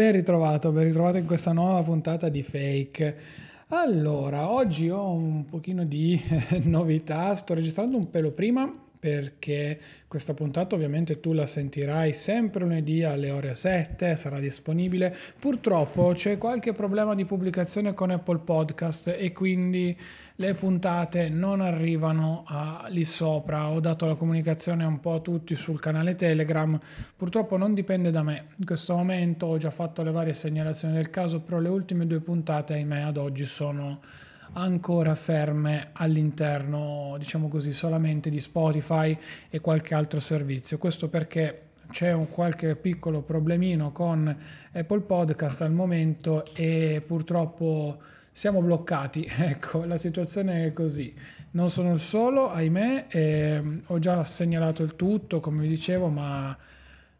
Ben ritrovato, ben ritrovato in questa nuova puntata di Fake. Allora, oggi ho un pochino di novità, sto registrando un pelo prima perché questa puntata ovviamente tu la sentirai sempre lunedì alle ore 7, sarà disponibile. Purtroppo c'è qualche problema di pubblicazione con Apple Podcast e quindi le puntate non arrivano lì sopra. Ho dato la comunicazione un po' a tutti sul canale Telegram. Purtroppo non dipende da me. In questo momento ho già fatto le varie segnalazioni del caso, però le ultime due puntate, ahimè, ad oggi sono ancora ferme all'interno, diciamo così, solamente di Spotify e qualche altro servizio. Questo perché c'è un qualche piccolo problemino con Apple Podcast al momento e purtroppo siamo bloccati. Ecco, la situazione è così. Non sono il solo, ahimè, eh, ho già segnalato il tutto, come vi dicevo, ma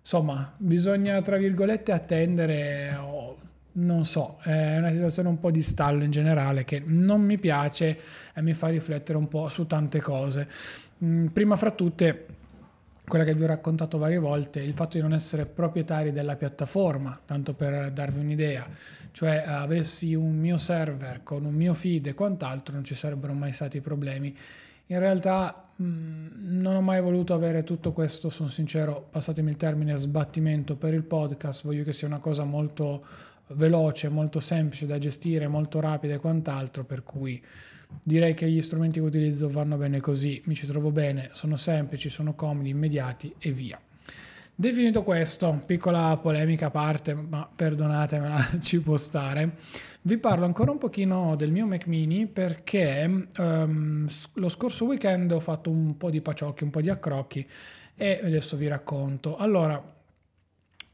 insomma, bisogna tra virgolette attendere. Oh, non so, è una situazione un po' di stallo in generale che non mi piace e mi fa riflettere un po' su tante cose. Mm, prima fra tutte, quella che vi ho raccontato varie volte, il fatto di non essere proprietari della piattaforma, tanto per darvi un'idea, cioè avessi un mio server con un mio feed e quant'altro, non ci sarebbero mai stati problemi. In realtà mm, non ho mai voluto avere tutto questo, sono sincero, passatemi il termine, sbattimento per il podcast, voglio che sia una cosa molto veloce, molto semplice da gestire, molto rapida e quant'altro, per cui direi che gli strumenti che utilizzo vanno bene così, mi ci trovo bene, sono semplici, sono comodi, immediati e via. Definito questo, piccola polemica a parte, ma perdonatemela, ci può stare, vi parlo ancora un pochino del mio Mac mini perché um, lo scorso weekend ho fatto un po' di paciocchi, un po' di accrocchi e adesso vi racconto. Allora,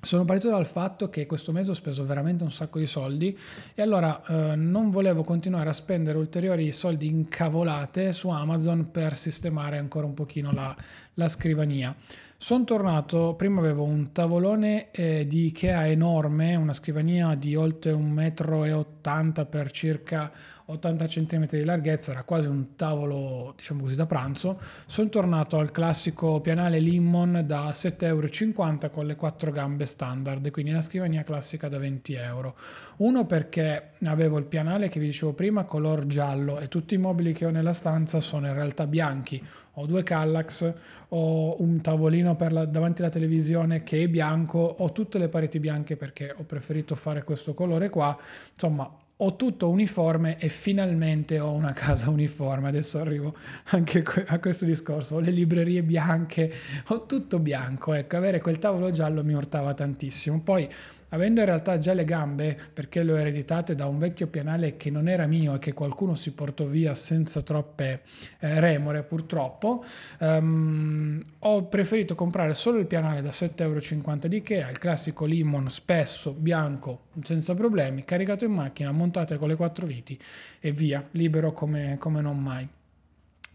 sono partito dal fatto che questo mese ho speso veramente un sacco di soldi e allora eh, non volevo continuare a spendere ulteriori soldi incavolate su Amazon per sistemare ancora un pochino la, la scrivania. Sono tornato, prima avevo un tavolone eh, di Ikea enorme, una scrivania di oltre 1,80 m per circa 80 cm di larghezza, era quasi un tavolo diciamo così da pranzo. Sono tornato al classico pianale Limon da 7,50 euro con le quattro gambe standard, quindi una scrivania classica da 20 euro. Uno perché avevo il pianale che vi dicevo prima color giallo e tutti i mobili che ho nella stanza sono in realtà bianchi ho due Kallax, ho un tavolino la, davanti alla televisione che è bianco, ho tutte le pareti bianche perché ho preferito fare questo colore qua, insomma ho tutto uniforme e finalmente ho una casa uniforme. Adesso arrivo anche a questo discorso. Ho le librerie bianche, ho tutto bianco. Ecco, avere quel tavolo giallo mi urtava tantissimo. Poi Avendo in realtà già le gambe, perché le ho ereditate da un vecchio pianale che non era mio e che qualcuno si portò via senza troppe eh, remore purtroppo, um, ho preferito comprare solo il pianale da 7,50 euro di Ikea, il classico Limon spesso, bianco, senza problemi, caricato in macchina, montate con le quattro viti e via, libero come, come non mai.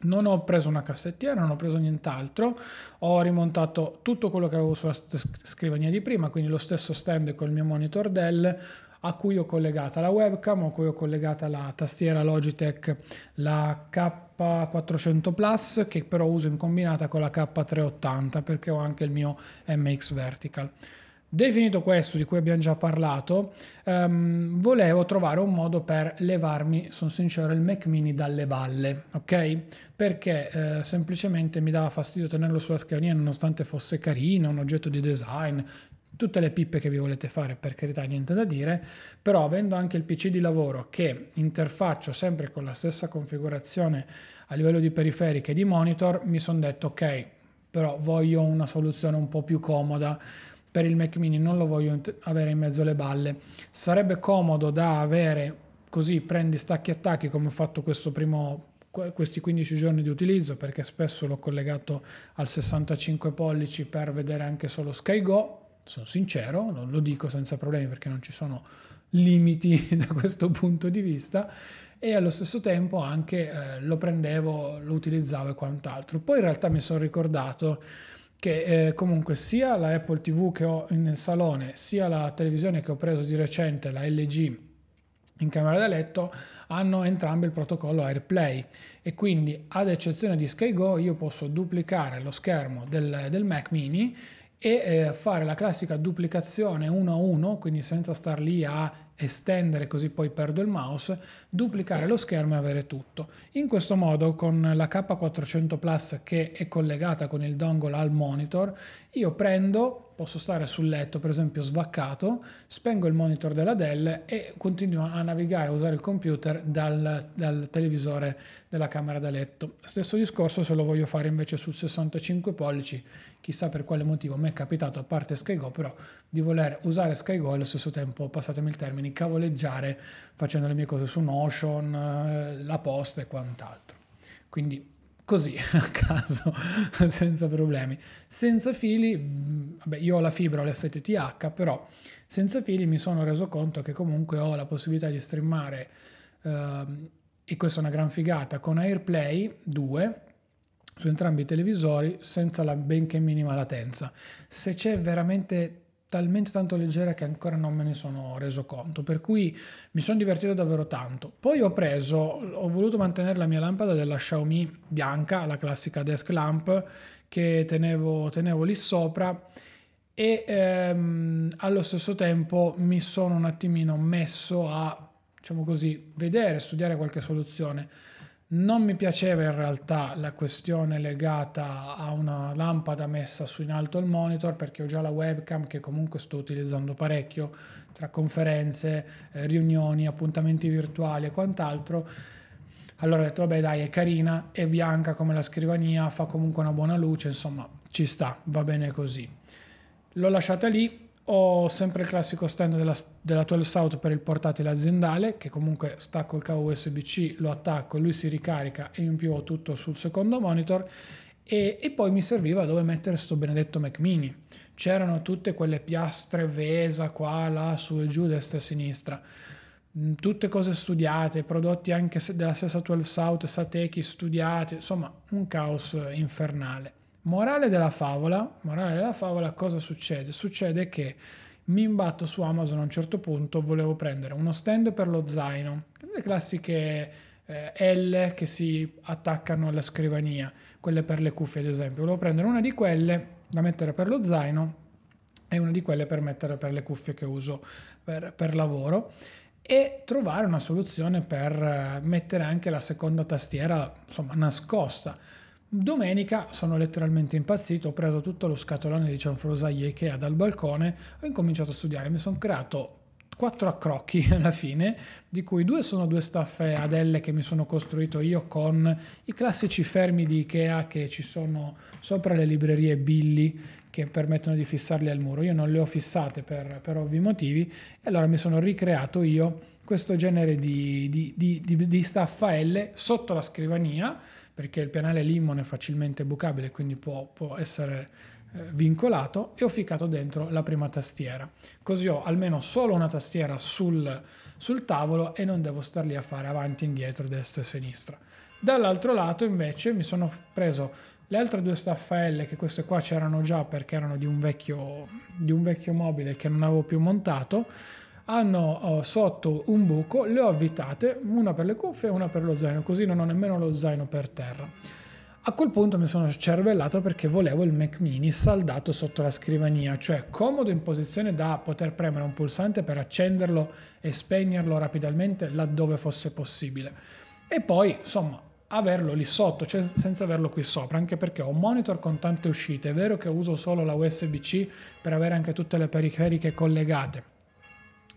Non ho preso una cassettiera, non ho preso nient'altro, ho rimontato tutto quello che avevo sulla scrivania di prima, quindi lo stesso stand con il mio monitor Dell a cui ho collegata la webcam, a cui ho collegata la tastiera Logitech, la K400 Plus, che però uso in combinata con la K380 perché ho anche il mio MX Vertical. Definito questo di cui abbiamo già parlato, um, volevo trovare un modo per levarmi, sono sincero, il Mac mini dalle balle, ok? Perché eh, semplicemente mi dava fastidio tenerlo sulla scrivania nonostante fosse carino, un oggetto di design, tutte le pippe che vi volete fare, per carità niente da dire, però avendo anche il PC di lavoro che interfaccio sempre con la stessa configurazione a livello di periferiche e di monitor, mi sono detto ok, però voglio una soluzione un po' più comoda per il Mac mini non lo voglio avere in mezzo alle balle. Sarebbe comodo da avere così prendi stacchi attacchi come ho fatto questo primo questi 15 giorni di utilizzo perché spesso l'ho collegato al 65 pollici per vedere anche solo SkyGo sono sincero, non lo dico senza problemi perché non ci sono limiti da questo punto di vista e allo stesso tempo anche eh, lo prendevo, lo utilizzavo e quant'altro. Poi in realtà mi sono ricordato che eh, comunque sia la Apple TV che ho nel salone, sia la televisione che ho preso di recente, la LG in camera da letto, hanno entrambi il protocollo AirPlay. E quindi ad eccezione di SkyGo io posso duplicare lo schermo del, del Mac mini e eh, fare la classica duplicazione uno a uno, quindi senza star lì a estendere così poi perdo il mouse, duplicare lo schermo e avere tutto. In questo modo con la K400 Plus che è collegata con il dongle al monitor, io prendo posso stare sul letto, per esempio svaccato, spengo il monitor della Dell e continuo a navigare, a usare il computer dal, dal televisore della camera da letto. Stesso discorso se lo voglio fare invece sul 65 pollici, chissà per quale motivo mi è capitato, a parte SkyGo, però di voler usare SkyGo e allo stesso tempo, passatemi il termine, cavoleggiare facendo le mie cose su Notion, eh, la posta e quant'altro. Quindi così a caso, senza problemi. Senza fili, mm, vabbè, io ho la fibra, ho l'FTTH, però senza fili mi sono reso conto che comunque ho la possibilità di streamare, ehm, e questa è una gran figata, con AirPlay 2 su entrambi i televisori senza la benché minima latenza. Se c'è veramente talmente tanto leggera che ancora non me ne sono reso conto, per cui mi sono divertito davvero tanto. Poi ho preso, ho voluto mantenere la mia lampada della Xiaomi bianca, la classica desk lamp che tenevo, tenevo lì sopra e ehm, allo stesso tempo mi sono un attimino messo a, diciamo così, vedere, studiare qualche soluzione non mi piaceva in realtà la questione legata a una lampada messa su in alto il monitor perché ho già la webcam che comunque sto utilizzando parecchio tra conferenze, eh, riunioni, appuntamenti virtuali e quant'altro. Allora ho detto vabbè dai è carina, è bianca come la scrivania, fa comunque una buona luce, insomma ci sta, va bene così. L'ho lasciata lì, ho sempre il classico stand della, della 12 South per il portatile aziendale, che comunque stacco il cavo USB-C, lo attacco, lui si ricarica e in più ho tutto sul secondo monitor. E, e poi mi serviva dove mettere questo benedetto Mac mini. C'erano tutte quelle piastre Vesa qua, là, su e giù, destra e sinistra. Mm, tutte cose studiate, prodotti anche della stessa 12 South, Satechi studiati, insomma un caos infernale. Morale della favola, morale della favola, cosa succede? Succede che mi imbatto su Amazon a un certo punto, volevo prendere uno stand per lo zaino, le classiche eh, L che si attaccano alla scrivania, quelle per le cuffie ad esempio. Volevo prendere una di quelle da mettere per lo zaino e una di quelle per mettere per le cuffie che uso per, per lavoro e trovare una soluzione per eh, mettere anche la seconda tastiera insomma nascosta Domenica sono letteralmente impazzito, ho preso tutto lo scatolone di cianfrusaglie Ikea dal balcone, ho incominciato a studiare, mi sono creato quattro accrocchi alla fine, di cui due sono due staffe ad L che mi sono costruito io con i classici fermi di Ikea che ci sono sopra le librerie Billy che permettono di fissarli al muro. Io non le ho fissate per, per ovvi motivi e allora mi sono ricreato io questo genere di, di, di, di staffa L sotto la scrivania perché il pianale Limon è facilmente bucabile, quindi può, può essere eh, vincolato e ho ficcato dentro la prima tastiera. Così ho almeno solo una tastiera sul, sul tavolo e non devo star lì a fare avanti, indietro, destra e sinistra. Dall'altro lato invece mi sono preso le altre due staffaelle, che queste qua c'erano già perché erano di un vecchio, di un vecchio mobile che non avevo più montato, hanno oh, sotto un buco, le ho avvitate, una per le cuffie e una per lo zaino, così non ho nemmeno lo zaino per terra. A quel punto mi sono cervellato perché volevo il Mac mini saldato sotto la scrivania, cioè comodo in posizione da poter premere un pulsante per accenderlo e spegnerlo rapidamente laddove fosse possibile. E poi, insomma, averlo lì sotto, cioè senza averlo qui sopra, anche perché ho un monitor con tante uscite, è vero che uso solo la USB-C per avere anche tutte le periferiche collegate,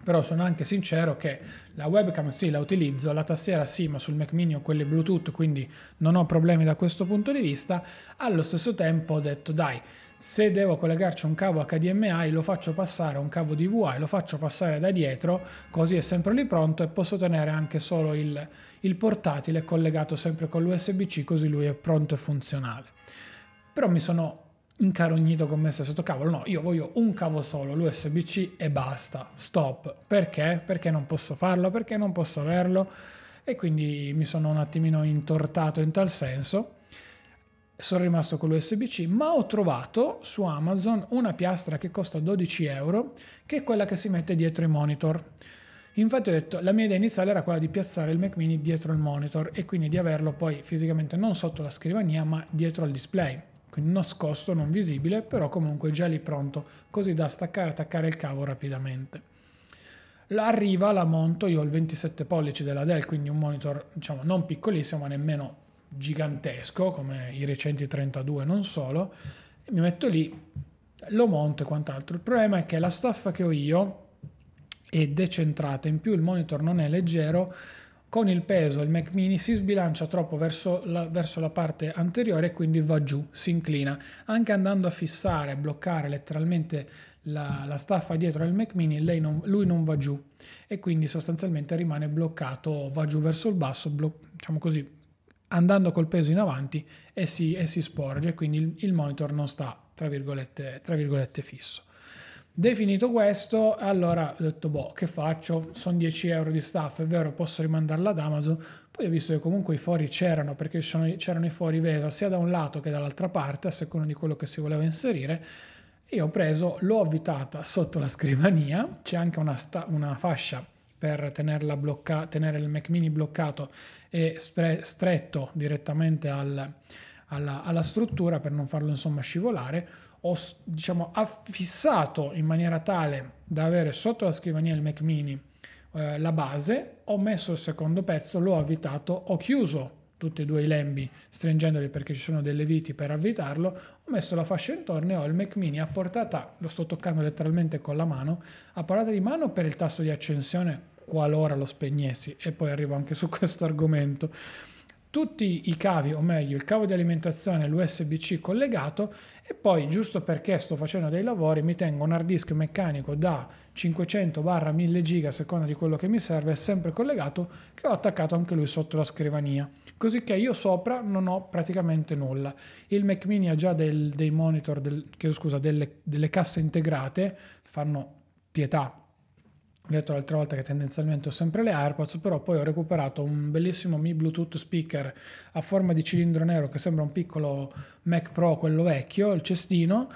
però sono anche sincero che la webcam sì la utilizzo, la tastiera sì, ma sul Mac mini ho quelle Bluetooth, quindi non ho problemi da questo punto di vista. Allo stesso tempo ho detto dai, se devo collegarci un cavo HDMI lo faccio passare a un cavo DVI, lo faccio passare da dietro, così è sempre lì pronto e posso tenere anche solo il, il portatile collegato sempre con l'USB-C, così lui è pronto e funzionale. Però mi sono incarognito con me stesso. Cavolo no io voglio un cavo solo l'USB-C e basta. Stop. Perché? Perché non posso farlo? Perché non posso averlo? E quindi mi sono un attimino intortato in tal senso. Sono rimasto con l'USB-C ma ho trovato su Amazon una piastra che costa 12 euro che è quella che si mette dietro i monitor. Infatti ho detto, la mia idea iniziale era quella di piazzare il Mac mini dietro il monitor e quindi di averlo poi fisicamente non sotto la scrivania ma dietro al display quindi nascosto, non visibile, però comunque già lì pronto, così da staccare e attaccare il cavo rapidamente. Arriva la monto, io ho il 27 pollici della Dell, quindi un monitor diciamo non piccolissimo ma nemmeno gigantesco come i recenti 32 non solo, mi metto lì, lo monto e quant'altro. Il problema è che la staffa che ho io è decentrata, in più il monitor non è leggero, con il peso il Mac mini si sbilancia troppo verso la, verso la, parte anteriore e quindi va giù, si inclina. Anche andando a fissare, bloccare letteralmente la, la staffa dietro al Mac mini, non, lui non va giù e quindi sostanzialmente rimane bloccato, va giù verso il basso, blo- diciamo così, andando col peso in avanti e si, e si sporge, quindi il, il, monitor non sta, tra virgolette, tra virgolette fisso. Definito questo, allora ho detto, boh, che faccio? Sono 10 euro di staff, è vero, posso rimandarla ad Amazon. Poi ho visto che comunque i fori c'erano, perché c'erano i fori VESA sia da un lato che dall'altra parte, a seconda di quello che si voleva inserire. Io ho preso, l'ho avvitata sotto la scrivania, c'è anche una, sta- una fascia per blocca- tenere il Mac mini bloccato e stre- stretto direttamente al, alla, alla struttura per non farlo insomma scivolare ho diciamo, affissato in maniera tale da avere sotto la scrivania il Mac mini eh, la base, ho messo il secondo pezzo, l'ho avvitato, ho chiuso tutti e due i lembi stringendoli perché ci sono delle viti per avvitarlo, ho messo la fascia intorno e ho il Mac mini a portata, lo sto toccando letteralmente con la mano, a portata di mano per il tasto di accensione qualora lo spegnessi. E poi arrivo anche su questo argomento tutti i cavi, o meglio il cavo di alimentazione l'USB-C collegato e poi giusto perché sto facendo dei lavori mi tengo un hard disk meccanico da 500-1000 giga a seconda di quello che mi serve sempre collegato che ho attaccato anche lui sotto la scrivania. Così che io sopra non ho praticamente nulla. Il Mac mini ha già del, dei monitor del, scusa, delle, delle casse integrate fanno pietà vi ho detto l'altra volta che tendenzialmente ho sempre le AirPods, però poi ho recuperato un bellissimo Mi Bluetooth speaker a forma di cilindro nero che sembra un piccolo Mac Pro, quello vecchio, il cestino,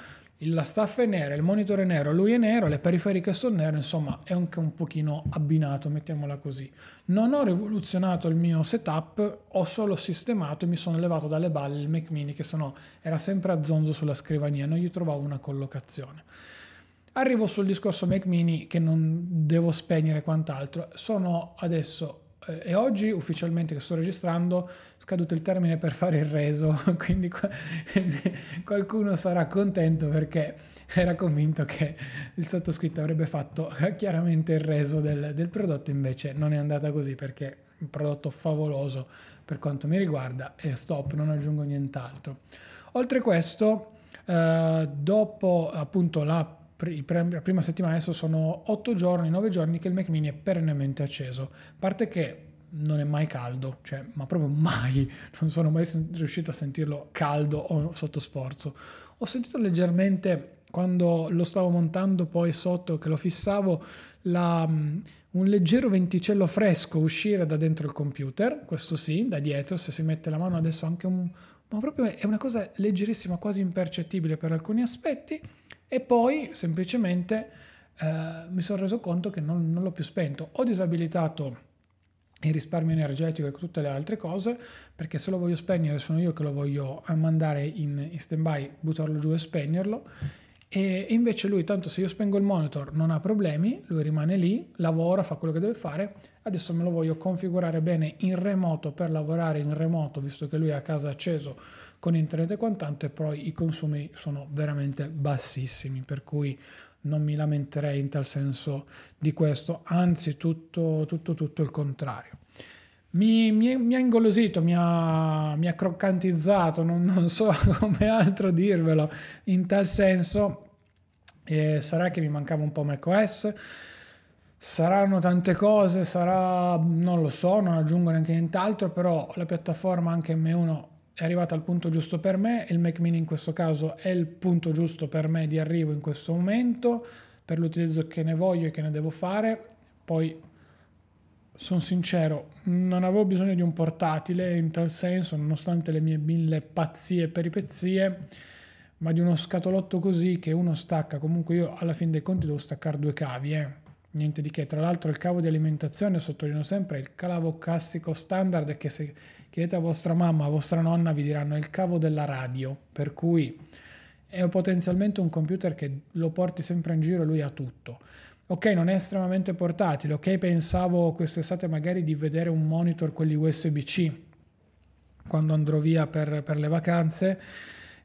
la staffa è nera, il monitor è nero, lui è nero, le periferiche sono nere, insomma è anche un pochino abbinato, mettiamola così. Non ho rivoluzionato il mio setup, ho solo sistemato e mi sono levato dalle balle il Mac mini che sennò era sempre a zonzo sulla scrivania, non gli trovavo una collocazione. Arrivo sul discorso Mac mini che non devo spegnere quant'altro. Sono adesso eh, e oggi ufficialmente che sto registrando scaduto il termine per fare il reso, quindi qualcuno sarà contento perché era convinto che il sottoscritto avrebbe fatto chiaramente il reso del, del prodotto, invece non è andata così perché è un prodotto favoloso per quanto mi riguarda e stop, non aggiungo nient'altro. Oltre questo, eh, dopo appunto la la prima settimana adesso sono 8 giorni, 9 giorni che il Mac mini è perennemente acceso. A parte che non è mai caldo, cioè, ma proprio mai, non sono mai riuscito a sentirlo caldo o sotto sforzo. Ho sentito leggermente quando lo stavo montando poi sotto che lo fissavo la, un leggero venticello fresco uscire da dentro il computer, questo sì, da dietro, se si mette la mano adesso anche un... ma proprio è una cosa leggerissima, quasi impercettibile per alcuni aspetti e poi semplicemente eh, mi sono reso conto che non, non l'ho più spento. Ho disabilitato il risparmio energetico e tutte le altre cose, perché se lo voglio spegnere sono io che lo voglio mandare in, in stand-by, buttarlo giù e spegnerlo. E invece lui, tanto se io spengo il monitor non ha problemi, lui rimane lì, lavora, fa quello che deve fare. Adesso me lo voglio configurare bene in remoto per lavorare in remoto, visto che lui è a casa acceso con internet e quant'altro e poi i consumi sono veramente bassissimi, per cui non mi lamenterei in tal senso di questo, anzi tutto, tutto, tutto il contrario. Mi, mi, mi, ha ingolosito, mi ha, mi ha croccantizzato, non, non, so come altro dirvelo, in tal senso eh, sarà che mi mancava un po' macOS, saranno tante cose, sarà, non lo so, non aggiungo neanche nient'altro, però la piattaforma anche M1 è arrivata al punto giusto per me, il Mac mini in questo caso è il punto giusto per me di arrivo in questo momento, per l'utilizzo che ne voglio e che ne devo fare. Poi sono sincero, non avevo bisogno di un portatile in tal senso, nonostante le mie mille pazzie e peripezie, ma di uno scatolotto così che uno stacca. Comunque io alla fin dei conti devo staccare due cavi, eh. niente di che. Tra l'altro il cavo di alimentazione, sottolineo sempre, è il cavo classico standard che se chiedete a vostra mamma, a vostra nonna vi diranno è il cavo della radio, per cui è potenzialmente un computer che lo porti sempre in giro e lui ha tutto. Ok, non è estremamente portatile, ok, pensavo quest'estate magari di vedere un monitor, quelli USB-C, quando andrò via per, per le vacanze,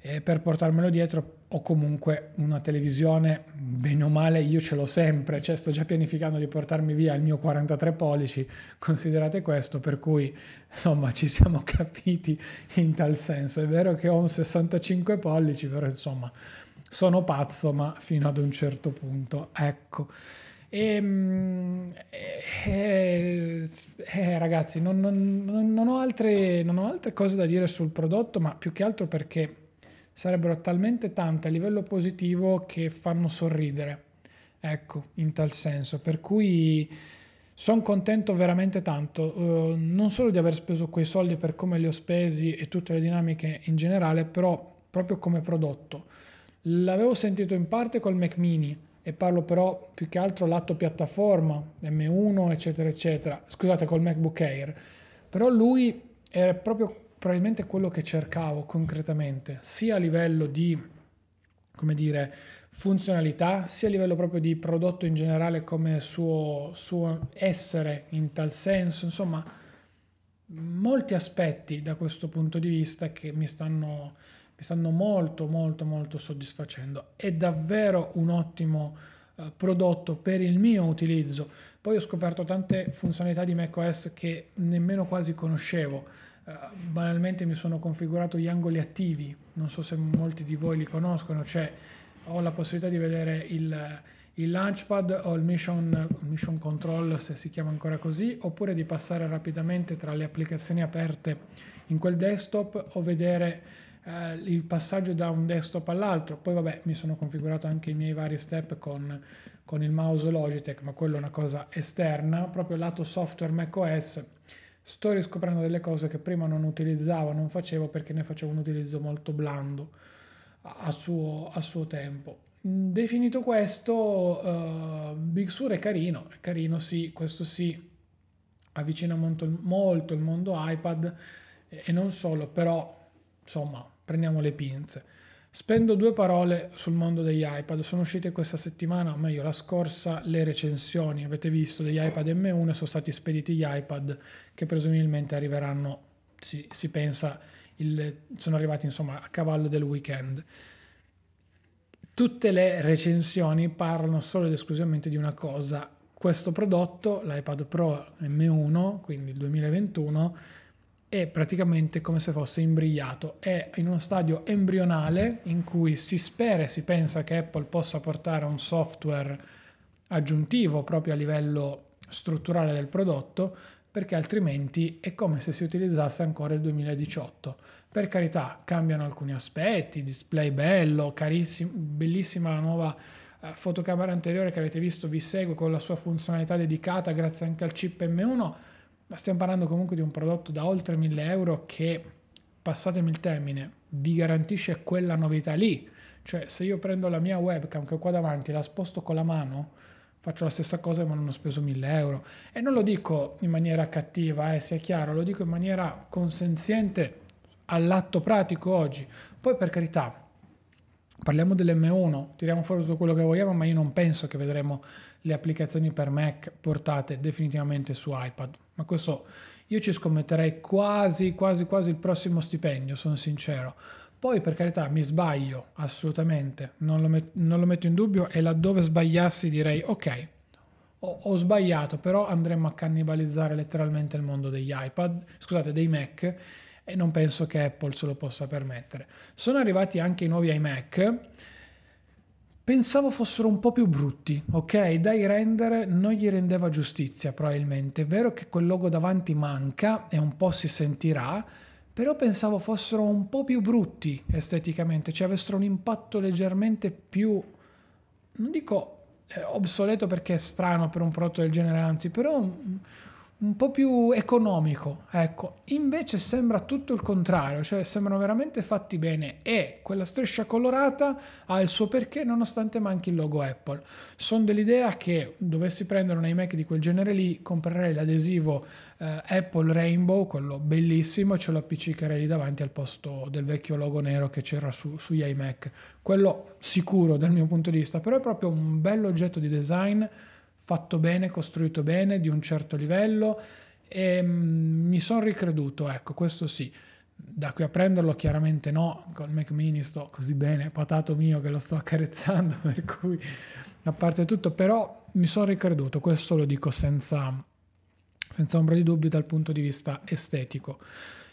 e per portarmelo dietro o comunque una televisione, bene o male io ce l'ho sempre, cioè sto già pianificando di portarmi via il mio 43 pollici, considerate questo, per cui insomma ci siamo capiti in tal senso. È vero che ho un 65 pollici, però insomma sono pazzo, ma fino ad un certo punto, ecco. E, ehm, eh, eh, ragazzi, non, non, non, ho altre, non ho altre cose da dire sul prodotto, ma più che altro perché sarebbero talmente tante a livello positivo che fanno sorridere. Ecco, in tal senso. Per cui sono contento veramente tanto, uh, non solo di aver speso quei soldi per come li ho spesi e tutte le dinamiche in generale, però proprio come prodotto. L'avevo sentito in parte col Mac mini e parlo però più che altro lato piattaforma, M1, eccetera, eccetera. Scusate, col MacBook Air. Però lui è proprio probabilmente quello che cercavo concretamente, sia a livello di, come dire, funzionalità, sia a livello proprio di prodotto in generale come suo, suo essere in tal senso, insomma, molti aspetti da questo punto di vista che mi stanno, stanno molto, molto, molto soddisfacendo. È davvero un ottimo uh, prodotto per il mio utilizzo. Poi ho scoperto tante funzionalità di macOS che nemmeno quasi conoscevo Uh, banalmente mi sono configurato gli angoli attivi, non so se molti di voi li conoscono, cioè ho la possibilità di vedere il, il launchpad o il mission, mission control se si chiama ancora così, oppure di passare rapidamente tra le applicazioni aperte in quel desktop o vedere eh, il passaggio da un desktop all'altro. Poi vabbè mi sono configurato anche i miei vari step con, con il mouse Logitech, ma quello è una cosa esterna, proprio lato software macOS sto riscoprendo delle cose che prima non utilizzavo, non facevo perché ne facevo un utilizzo molto blando a suo, a suo tempo. Definito questo, uh, Big Sur è carino, è carino sì, questo sì, avvicina molto, molto il mondo iPad e non solo, però insomma prendiamo le pinze. Spendo due parole sul mondo degli iPad. Sono uscite questa settimana, o meglio la scorsa, le recensioni. Avete visto degli iPad M1 sono stati spediti gli iPad che presumibilmente arriveranno, si, si pensa, il, sono arrivati insomma a cavallo del weekend. Tutte le recensioni parlano solo ed esclusivamente di una cosa. Questo prodotto, l'iPad Pro M1, quindi il 2021, è praticamente come se fosse imbrigliato, è in uno stadio embrionale in cui si spera e si pensa che Apple possa portare un software aggiuntivo proprio a livello strutturale del prodotto, perché altrimenti è come se si utilizzasse ancora il 2018. Per carità, cambiano alcuni aspetti, display bello, carissimo, bellissima la nuova eh, fotocamera anteriore che avete visto, vi segue con la sua funzionalità dedicata grazie anche al chip M1 ma stiamo parlando comunque di un prodotto da oltre 1000 euro che, passatemi il termine, vi garantisce quella novità lì. Cioè, se io prendo la mia webcam che ho qua davanti la sposto con la mano, faccio la stessa cosa ma non ho speso 1000 euro. E non lo dico in maniera cattiva, eh, sia chiaro, lo dico in maniera consenziente all'atto pratico oggi. Poi per carità, parliamo dell'M1, tiriamo fuori tutto quello che vogliamo, ma io non penso che vedremo le applicazioni per Mac portate definitivamente su iPad. Ma questo io ci scommetterei quasi, quasi, quasi il prossimo stipendio, sono sincero. Poi per carità mi sbaglio assolutamente, non lo, met- non lo metto in dubbio e laddove sbagliassi direi ok, ho, ho, sbagliato, però andremo a cannibalizzare letteralmente il mondo degli iPad, scusate, dei Mac e non penso che Apple se lo possa permettere. Sono arrivati anche i nuovi iMac Pensavo fossero un po' più brutti, ok? Dai render non gli rendeva giustizia probabilmente. È vero che quel logo davanti manca e un po' si sentirà, però pensavo fossero un po' più brutti esteticamente, cioè avessero un impatto leggermente più, non dico eh, obsoleto perché è strano per un prodotto del genere, anzi, però un, po' più economico, ecco. Invece sembra tutto il contrario, cioè sembrano veramente fatti bene e quella striscia colorata ha il suo perché nonostante manchi il logo Apple. Sono dell'idea che dovessi prendere un iMac di quel genere lì, comprerei l'adesivo eh, Apple Rainbow, quello bellissimo, e ce lo appiccicherei lì davanti al posto del vecchio logo nero che c'era su, sugli iMac. Quello sicuro dal mio punto di vista, però è proprio un bell'oggetto di design fatto bene, costruito bene, di un certo livello e mm, mi sono ricreduto, ecco, questo sì. Da qui a prenderlo chiaramente no, con Mac Mini sto così bene, patato mio che lo sto accarezzando, per cui a parte tutto, però mi sono ricreduto, questo lo dico senza, senza ombra di dubbio dal punto di vista estetico.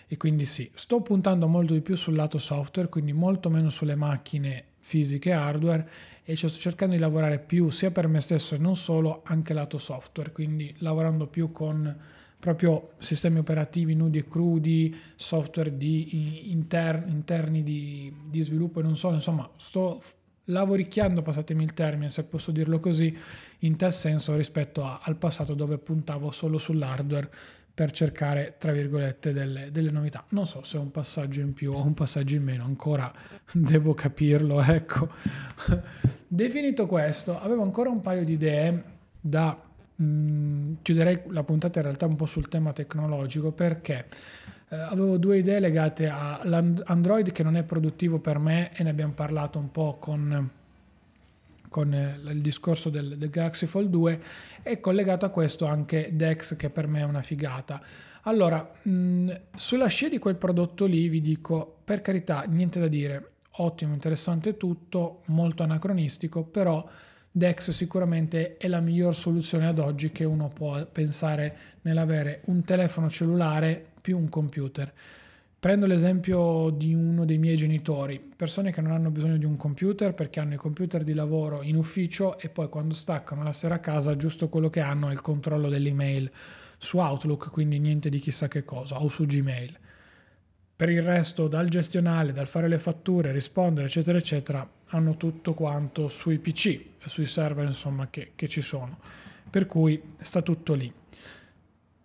E quindi sì, sto puntando molto di più sul lato software, quindi molto meno sulle macchine fisiche hardware e sto cercando di lavorare più sia per me stesso e non solo anche lato software, quindi lavorando più con proprio sistemi operativi nudi e crudi, software di inter, interni di, di sviluppo e non solo, insomma sto lavoricchiando, passatemi il termine se posso dirlo così, in tal senso rispetto a, al passato dove puntavo solo sull'hardware per cercare, tra virgolette, delle, delle, novità. Non so se è un passaggio in più o un passaggio in meno, ancora devo capirlo, ecco. Definito questo, avevo ancora un paio di idee da... Mh, mm, chiuderei la puntata in realtà un po' sul tema tecnologico perché eh, avevo due idee legate all'Android che non è produttivo per me e ne abbiamo parlato un po' con con eh, il discorso del, del, Galaxy Fold 2 e collegato a questo anche Dex che per me è una figata. Allora, mh, sulla scia di quel prodotto lì vi dico, per carità, niente da dire, ottimo, interessante tutto, molto anacronistico, però Dex sicuramente è la miglior soluzione ad oggi che uno può pensare nell'avere un telefono cellulare più un computer. Prendo l'esempio di uno dei miei genitori, persone che non hanno bisogno di un computer perché hanno i computer di lavoro in ufficio e poi quando staccano la sera a casa giusto quello che hanno è il controllo dell'email su Outlook, quindi niente di chissà che cosa, o su Gmail. Per il resto, dal gestionale, dal fare le fatture, rispondere, eccetera, eccetera, hanno tutto quanto sui PC e sui server, insomma, che, che ci sono. Per cui sta tutto lì.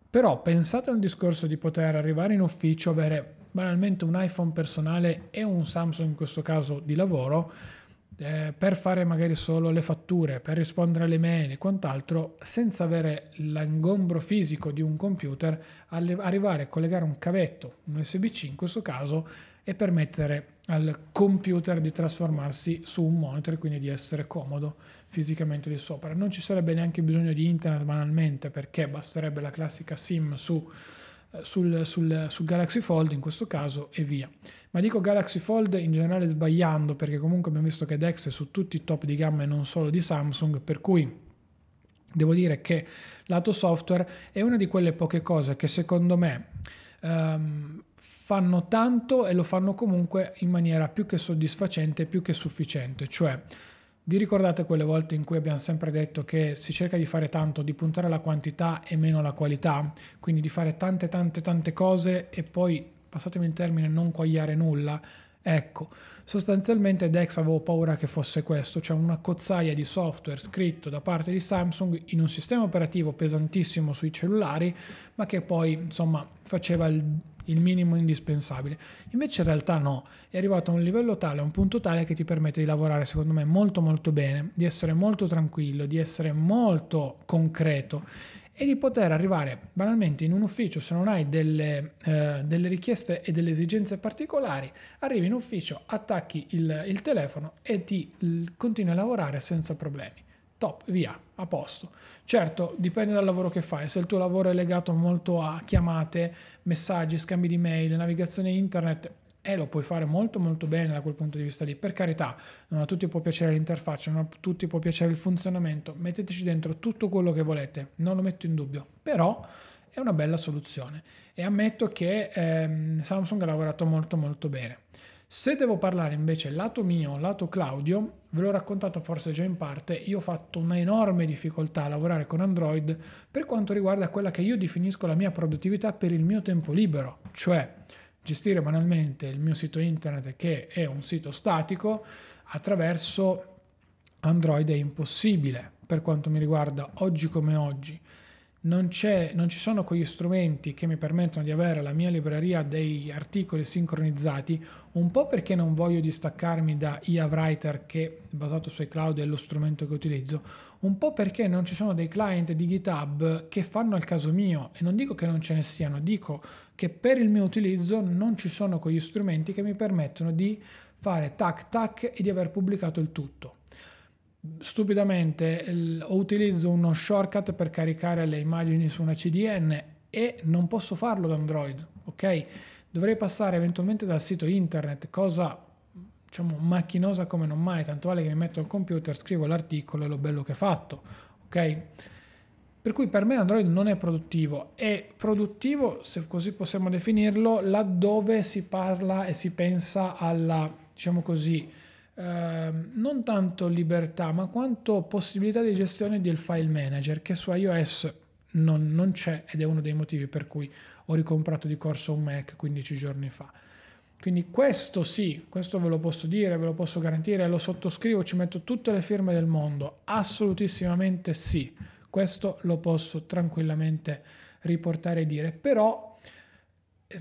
Però pensate al discorso di poter arrivare in ufficio, avere banalmente un iPhone personale e un Samsung in questo caso di lavoro eh, per fare magari solo le fatture, per rispondere alle mail e quant'altro, senza avere l'ingombro fisico di un computer, arrivare a collegare un cavetto, un USB-C in questo caso, e permettere al computer di trasformarsi su un monitor, quindi di essere comodo fisicamente di sopra. Non ci sarebbe neanche bisogno di internet banalmente, perché basterebbe la classica SIM su sul, sul, sul, Galaxy Fold in questo caso e via. Ma dico Galaxy Fold in generale sbagliando perché comunque abbiamo visto che Dex è su tutti i top di gamma e non solo di Samsung, per cui devo dire che lato software è una di quelle poche cose che secondo me um, fanno tanto e lo fanno comunque in maniera più che soddisfacente, più che sufficiente, cioè vi ricordate quelle volte in cui abbiamo sempre detto che si cerca di fare tanto, di puntare alla quantità e meno alla qualità, quindi di fare tante tante tante cose e poi, passatemi il termine, non quagliare nulla? Ecco, sostanzialmente Dex avevo paura che fosse questo, cioè una cozzaia di software scritto da parte di Samsung in un sistema operativo pesantissimo sui cellulari, ma che poi insomma faceva il il minimo indispensabile. Invece in realtà no, è arrivato a un livello tale, a un punto tale che ti permette di lavorare secondo me molto molto bene, di essere molto tranquillo, di essere molto concreto e di poter arrivare banalmente in un ufficio se non hai delle, eh, delle richieste e delle esigenze particolari, arrivi in ufficio, attacchi il, il telefono e ti continui a lavorare senza problemi top, via, a posto. Certo, dipende dal lavoro che fai, se il tuo lavoro è legato molto a chiamate, messaggi, scambi di mail, navigazione internet, eh, lo puoi fare molto molto bene da quel punto di vista lì. Per carità, non a tutti può piacere l'interfaccia, non a tutti può piacere il funzionamento, metteteci dentro tutto quello che volete, non lo metto in dubbio, però è una bella soluzione e ammetto che ehm, Samsung ha lavorato molto molto bene. Se devo parlare invece lato mio, lato Claudio, ve l'ho raccontato forse già in parte, io ho fatto un'enorme difficoltà a lavorare con Android per quanto riguarda quella che io definisco la mia produttività per il mio tempo libero, cioè gestire banalmente il mio sito internet che è un sito statico attraverso Android è impossibile per quanto mi riguarda oggi come oggi non, non, ci sono quegli strumenti che mi permettono di avere la mia libreria dei articoli sincronizzati, un po' perché non voglio distaccarmi da eAwriter che è basato su iCloud è lo strumento che utilizzo, un po' perché non ci sono dei client di GitHub che fanno il caso mio e non dico che non ce ne siano, dico che per il mio utilizzo non ci sono quegli strumenti che mi permettono di fare tac tac e di aver pubblicato il tutto stupidamente utilizzo uno shortcut per caricare le immagini su una CDN e non posso farlo da Android, ok? Dovrei passare eventualmente dal sito internet, cosa diciamo macchinosa come non mai, tanto vale che mi metto al computer, scrivo l'articolo e lo bello che è fatto, ok? Per cui per me Android non è produttivo, è produttivo, se così possiamo definirlo, laddove si parla e si pensa alla, diciamo così, Ehm, non tanto libertà, ma quanto possibilità di gestione del file manager che su iOS non, non, c'è ed è uno dei motivi per cui ho ricomprato di corso un Mac 15 giorni fa. Quindi questo sì, questo ve lo posso dire, ve lo posso garantire, lo sottoscrivo, ci metto tutte le firme del mondo, assolutissimamente sì, questo lo posso tranquillamente riportare e dire, però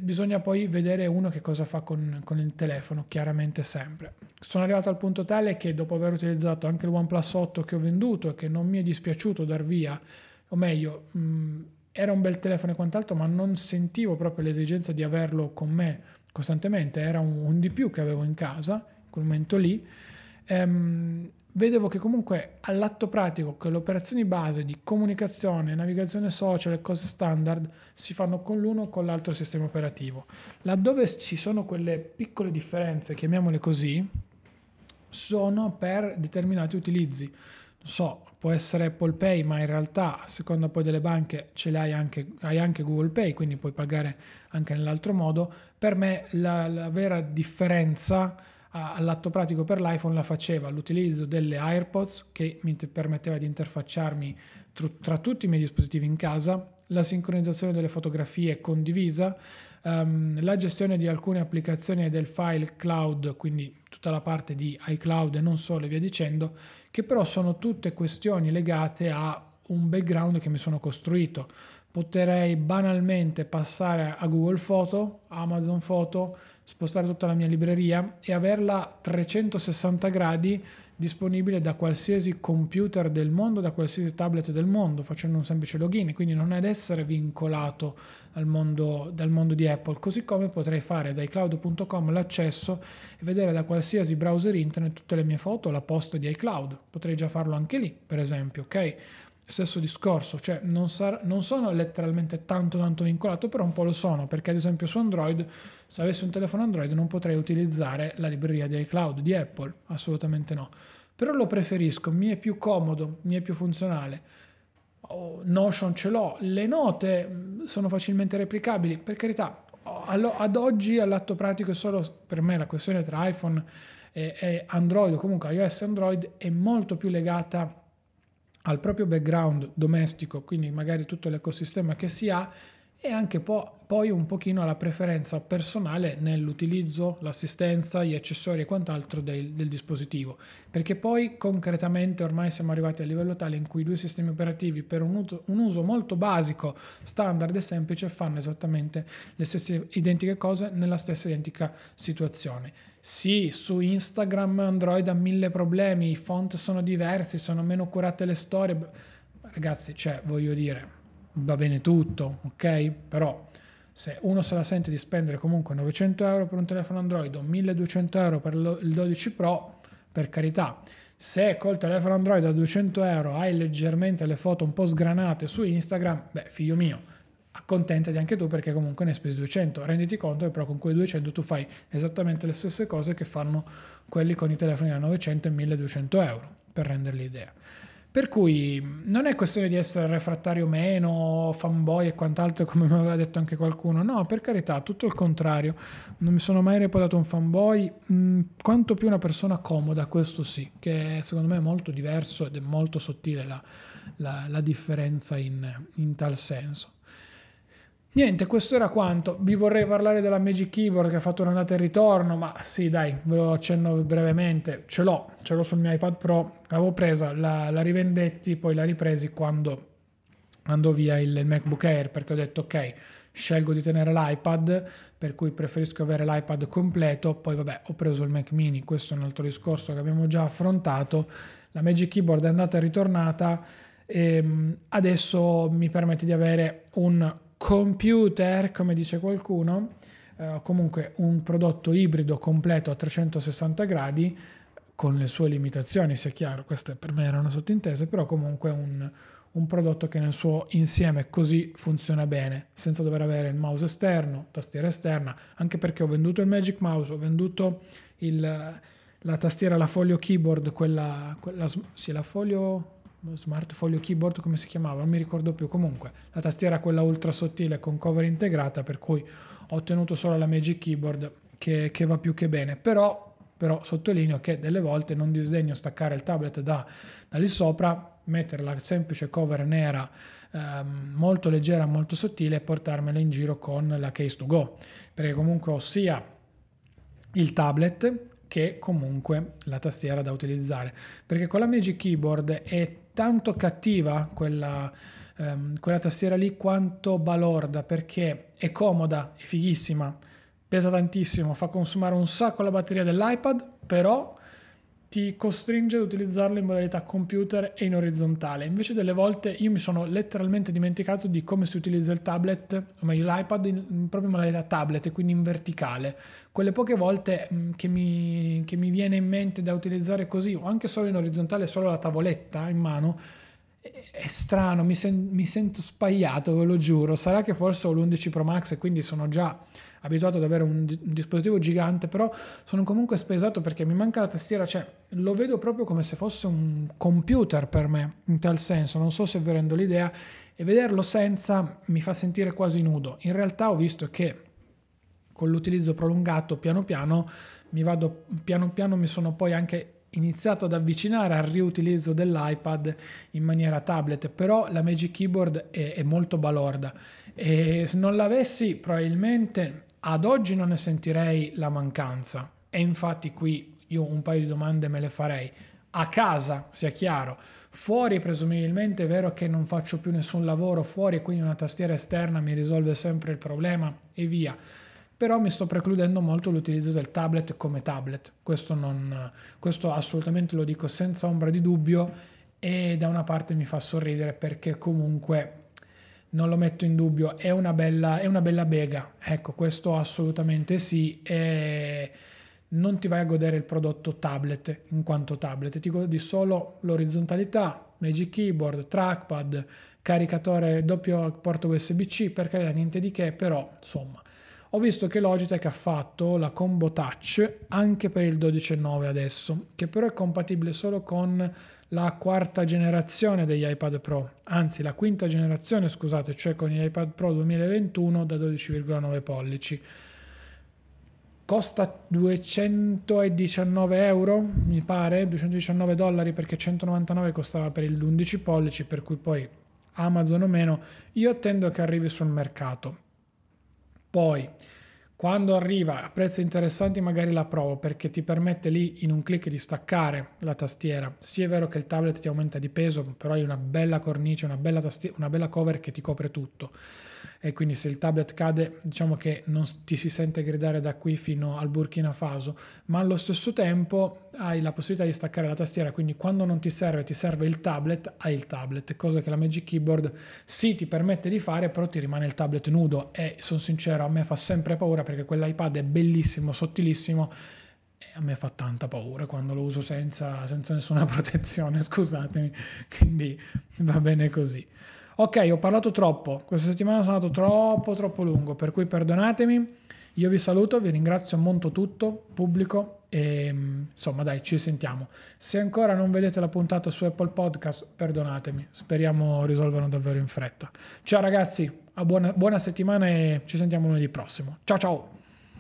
bisogna poi vedere uno che cosa fa con, con, il telefono, chiaramente sempre. Sono arrivato al punto tale che dopo aver utilizzato anche il OnePlus 8 che ho venduto e che non mi è dispiaciuto dar via, o meglio, mh, era un bel telefono e quant'altro, ma non sentivo proprio l'esigenza di averlo con me costantemente, era un, un di più che avevo in casa, in quel momento lì. Ehm, vedevo che comunque all'atto pratico che le operazioni base di comunicazione, navigazione social e cose standard si fanno con l'uno o con l'altro sistema operativo. Laddove ci sono quelle piccole differenze, chiamiamole così, sono per determinati utilizzi. Non so, può essere Apple Pay, ma in realtà a seconda poi delle banche ce l'hai anche, hai anche Google Pay, quindi puoi pagare anche nell'altro modo. Per me la, la vera differenza all'atto pratico per l'iPhone la faceva l'utilizzo delle AirPods che mi permetteva di interfacciarmi tra tutti i miei dispositivi in casa, la sincronizzazione delle fotografie condivisa, um, la gestione di alcune applicazioni del file cloud, quindi tutta la parte di iCloud e non solo e via dicendo, che però sono tutte questioni legate a un background che mi sono costruito. Potrei banalmente passare a Google Photo, Amazon Photo, spostare tutta la mia libreria e averla 360 gradi disponibile da qualsiasi computer del mondo, da qualsiasi tablet del mondo, facendo un semplice login, quindi non è ad essere vincolato mondo, dal mondo di Apple, così come potrei fare da iCloud.com l'accesso e vedere da qualsiasi browser internet tutte le mie foto, la posta di iCloud, potrei già farlo anche lì, per esempio, ok? Stesso discorso, cioè non, sar- non sono letteralmente tanto tanto vincolato, però un po' lo sono, perché ad esempio su Android, se avessi un telefono Android non potrei utilizzare la libreria di iCloud di Apple, assolutamente no. Però lo preferisco, mi è più comodo, mi è più funzionale. Oh, Notion ce l'ho, le note mm, sono facilmente replicabili, per carità, ad oggi all'atto pratico è solo per me la questione tra iPhone e Android o comunque iOS e Android è molto più legata al proprio background domestico, quindi magari tutto l'ecosistema che si ha e anche po- poi un pochino alla preferenza personale nell'utilizzo, l'assistenza, gli accessori e quant'altro del, del, dispositivo, perché poi concretamente ormai siamo arrivati a livello tale in cui i due sistemi operativi per un uso, un uso molto basico, standard e semplice fanno esattamente le stesse identiche cose nella stessa identica situazione. Sì, su Instagram Android ha mille problemi, i font sono diversi, sono meno curate le storie, ragazzi, cioè voglio dire va bene tutto, ok? Però se uno se la sente di spendere comunque 900 euro per un telefono Android o 1200 euro per il 12 Pro, per carità, se col telefono Android a 200 euro hai leggermente le foto un po' sgranate su Instagram, beh, figlio mio, accontentati anche tu perché comunque ne hai spesi 200. Renditi conto che però con quei 200 tu fai esattamente le stesse cose che fanno quelli con i telefoni da 900 e 1200 euro, per renderli idea. Per cui non è questione di essere refrattario meno, fanboy e quant'altro, come mi aveva detto anche qualcuno. No, per carità, tutto il contrario. Non mi sono mai reputato un fanboy, mm, quanto più una persona comoda, questo sì, che secondo me è molto diverso ed è molto sottile la, la, la differenza in, in tal senso. Niente, questo era quanto. Vi vorrei parlare della Magic Keyboard che ha fatto un'andata e ritorno, ma sì, dai, ve lo accenno brevemente. Ce l'ho, ce l'ho sul mio iPad Pro. L'avevo presa, la, la rivendetti, poi la ripresi quando andò via il, MacBook Air perché ho detto ok, scelgo di tenere l'iPad, per cui preferisco avere l'iPad completo, poi vabbè ho preso il Mac mini, questo è un altro discorso che abbiamo già affrontato, la Magic Keyboard è andata e ritornata e ehm, adesso mi permette di avere un computer, come dice qualcuno, eh, comunque un prodotto ibrido completo a 360 gradi con le sue limitazioni, sia chiaro, queste per me erano sottintese, però comunque un, un prodotto che nel suo insieme così funziona bene, senza dover avere il mouse esterno, tastiera esterna, anche perché ho venduto il Magic Mouse, ho venduto il, la tastiera, la folio keyboard, quella, quella sì, la folio smart folio keyboard come si chiamava, non mi ricordo più, comunque la tastiera quella ultra sottile con cover integrata, per cui ho ottenuto solo la Magic Keyboard che, che va più che bene, però però sottolineo che delle volte non disdegno staccare il tablet da, da lì sopra mettere la semplice cover nera ehm, molto leggera, molto sottile e portarmela in giro con la case to go, perché comunque ho sia il tablet che comunque la tastiera da utilizzare, perché con la Magic Keyboard è tanto cattiva quella, ehm, quella tastiera lì quanto balorda, perché è comoda, è fighissima, pesa tantissimo, fa consumare un sacco la batteria dell'iPad, però ti costringe ad utilizzarlo in modalità computer e in orizzontale. Invece delle volte io mi sono letteralmente dimenticato di come si utilizza il tablet, o meglio l'iPad, in, in proprio in modalità tablet, quindi in verticale. Quelle poche volte mh, mm, che, mi, che mi viene in mente da utilizzare così, o anche solo in orizzontale, solo la tavoletta in mano, è strano, mi, sen- mi, sento spagliato, ve lo giuro. Sarà che forse ho l'11 Pro Max e quindi sono già abituato ad avere un, di- un, dispositivo gigante, però sono comunque spesato perché mi manca la tastiera, cioè lo vedo proprio come se fosse un computer per me, in tal senso, non so se vi rendo l'idea, e vederlo senza mi fa sentire quasi nudo. In realtà ho visto che con l'utilizzo prolungato piano piano mi vado piano piano mi sono poi anche iniziato ad avvicinare al riutilizzo dell'iPad in maniera tablet, però la Magic Keyboard è, è molto balorda. E se non l'avessi probabilmente ad oggi non ne sentirei la mancanza e infatti qui io un paio di domande me le farei. A casa, sia chiaro, fuori presumibilmente è vero che non faccio più nessun lavoro fuori e quindi una tastiera esterna mi risolve sempre il problema e via però mi sto precludendo molto l'utilizzo del tablet come tablet. Questo, non, questo assolutamente lo dico senza ombra di dubbio e da una parte mi fa sorridere perché comunque non lo metto in dubbio, è una bella, è una bella bega, ecco questo assolutamente sì. E non ti vai a godere il prodotto tablet in quanto tablet, ti godi solo l'orizzontalità, Magic Keyboard, trackpad, caricatore doppio porto USB-C, per carità niente di che, però insomma ho visto che Logitech ha fatto la combo touch anche per il 12.9 adesso, che però è compatibile solo con la quarta generazione degli iPad Pro, anzi la quinta generazione, scusate, cioè con gli iPad Pro 2021 da 12,9 pollici. Costa 219 euro, mi pare, 219 dollari perché 199 costava per il 11 pollici, per cui poi Amazon o meno, io tendo che arrivi sul mercato. Poi, quando arriva a prezzi interessanti magari la provo perché ti permette lì in un clic di staccare la tastiera. Sì è vero che il tablet ti aumenta di peso, però hai una bella cornice, una bella, tastiera, una bella cover che ti copre tutto e quindi se il tablet cade diciamo che non ti si sente gridare da qui fino al Burkina Faso, ma allo stesso tempo hai la possibilità di staccare la tastiera, quindi quando non ti serve, ti serve il tablet, hai il tablet, cosa che la Magic Keyboard sì ti permette di fare, però ti rimane il tablet nudo. E sono sincero, a me fa sempre paura perché quell'iPad è bellissimo, sottilissimo a me fa tanta paura quando lo uso senza, senza nessuna protezione, scusatemi, quindi va bene così. Ok, ho parlato troppo, questa settimana sono andato troppo troppo lungo, per cui perdonatemi. Io vi saluto, vi ringrazio molto tutto, pubblico e insomma dai, ci sentiamo. Se ancora non vedete la puntata su Apple Podcast, perdonatemi, speriamo risolvano davvero in fretta. Ciao ragazzi, buona, buona settimana e ci sentiamo lunedì prossimo. Ciao ciao!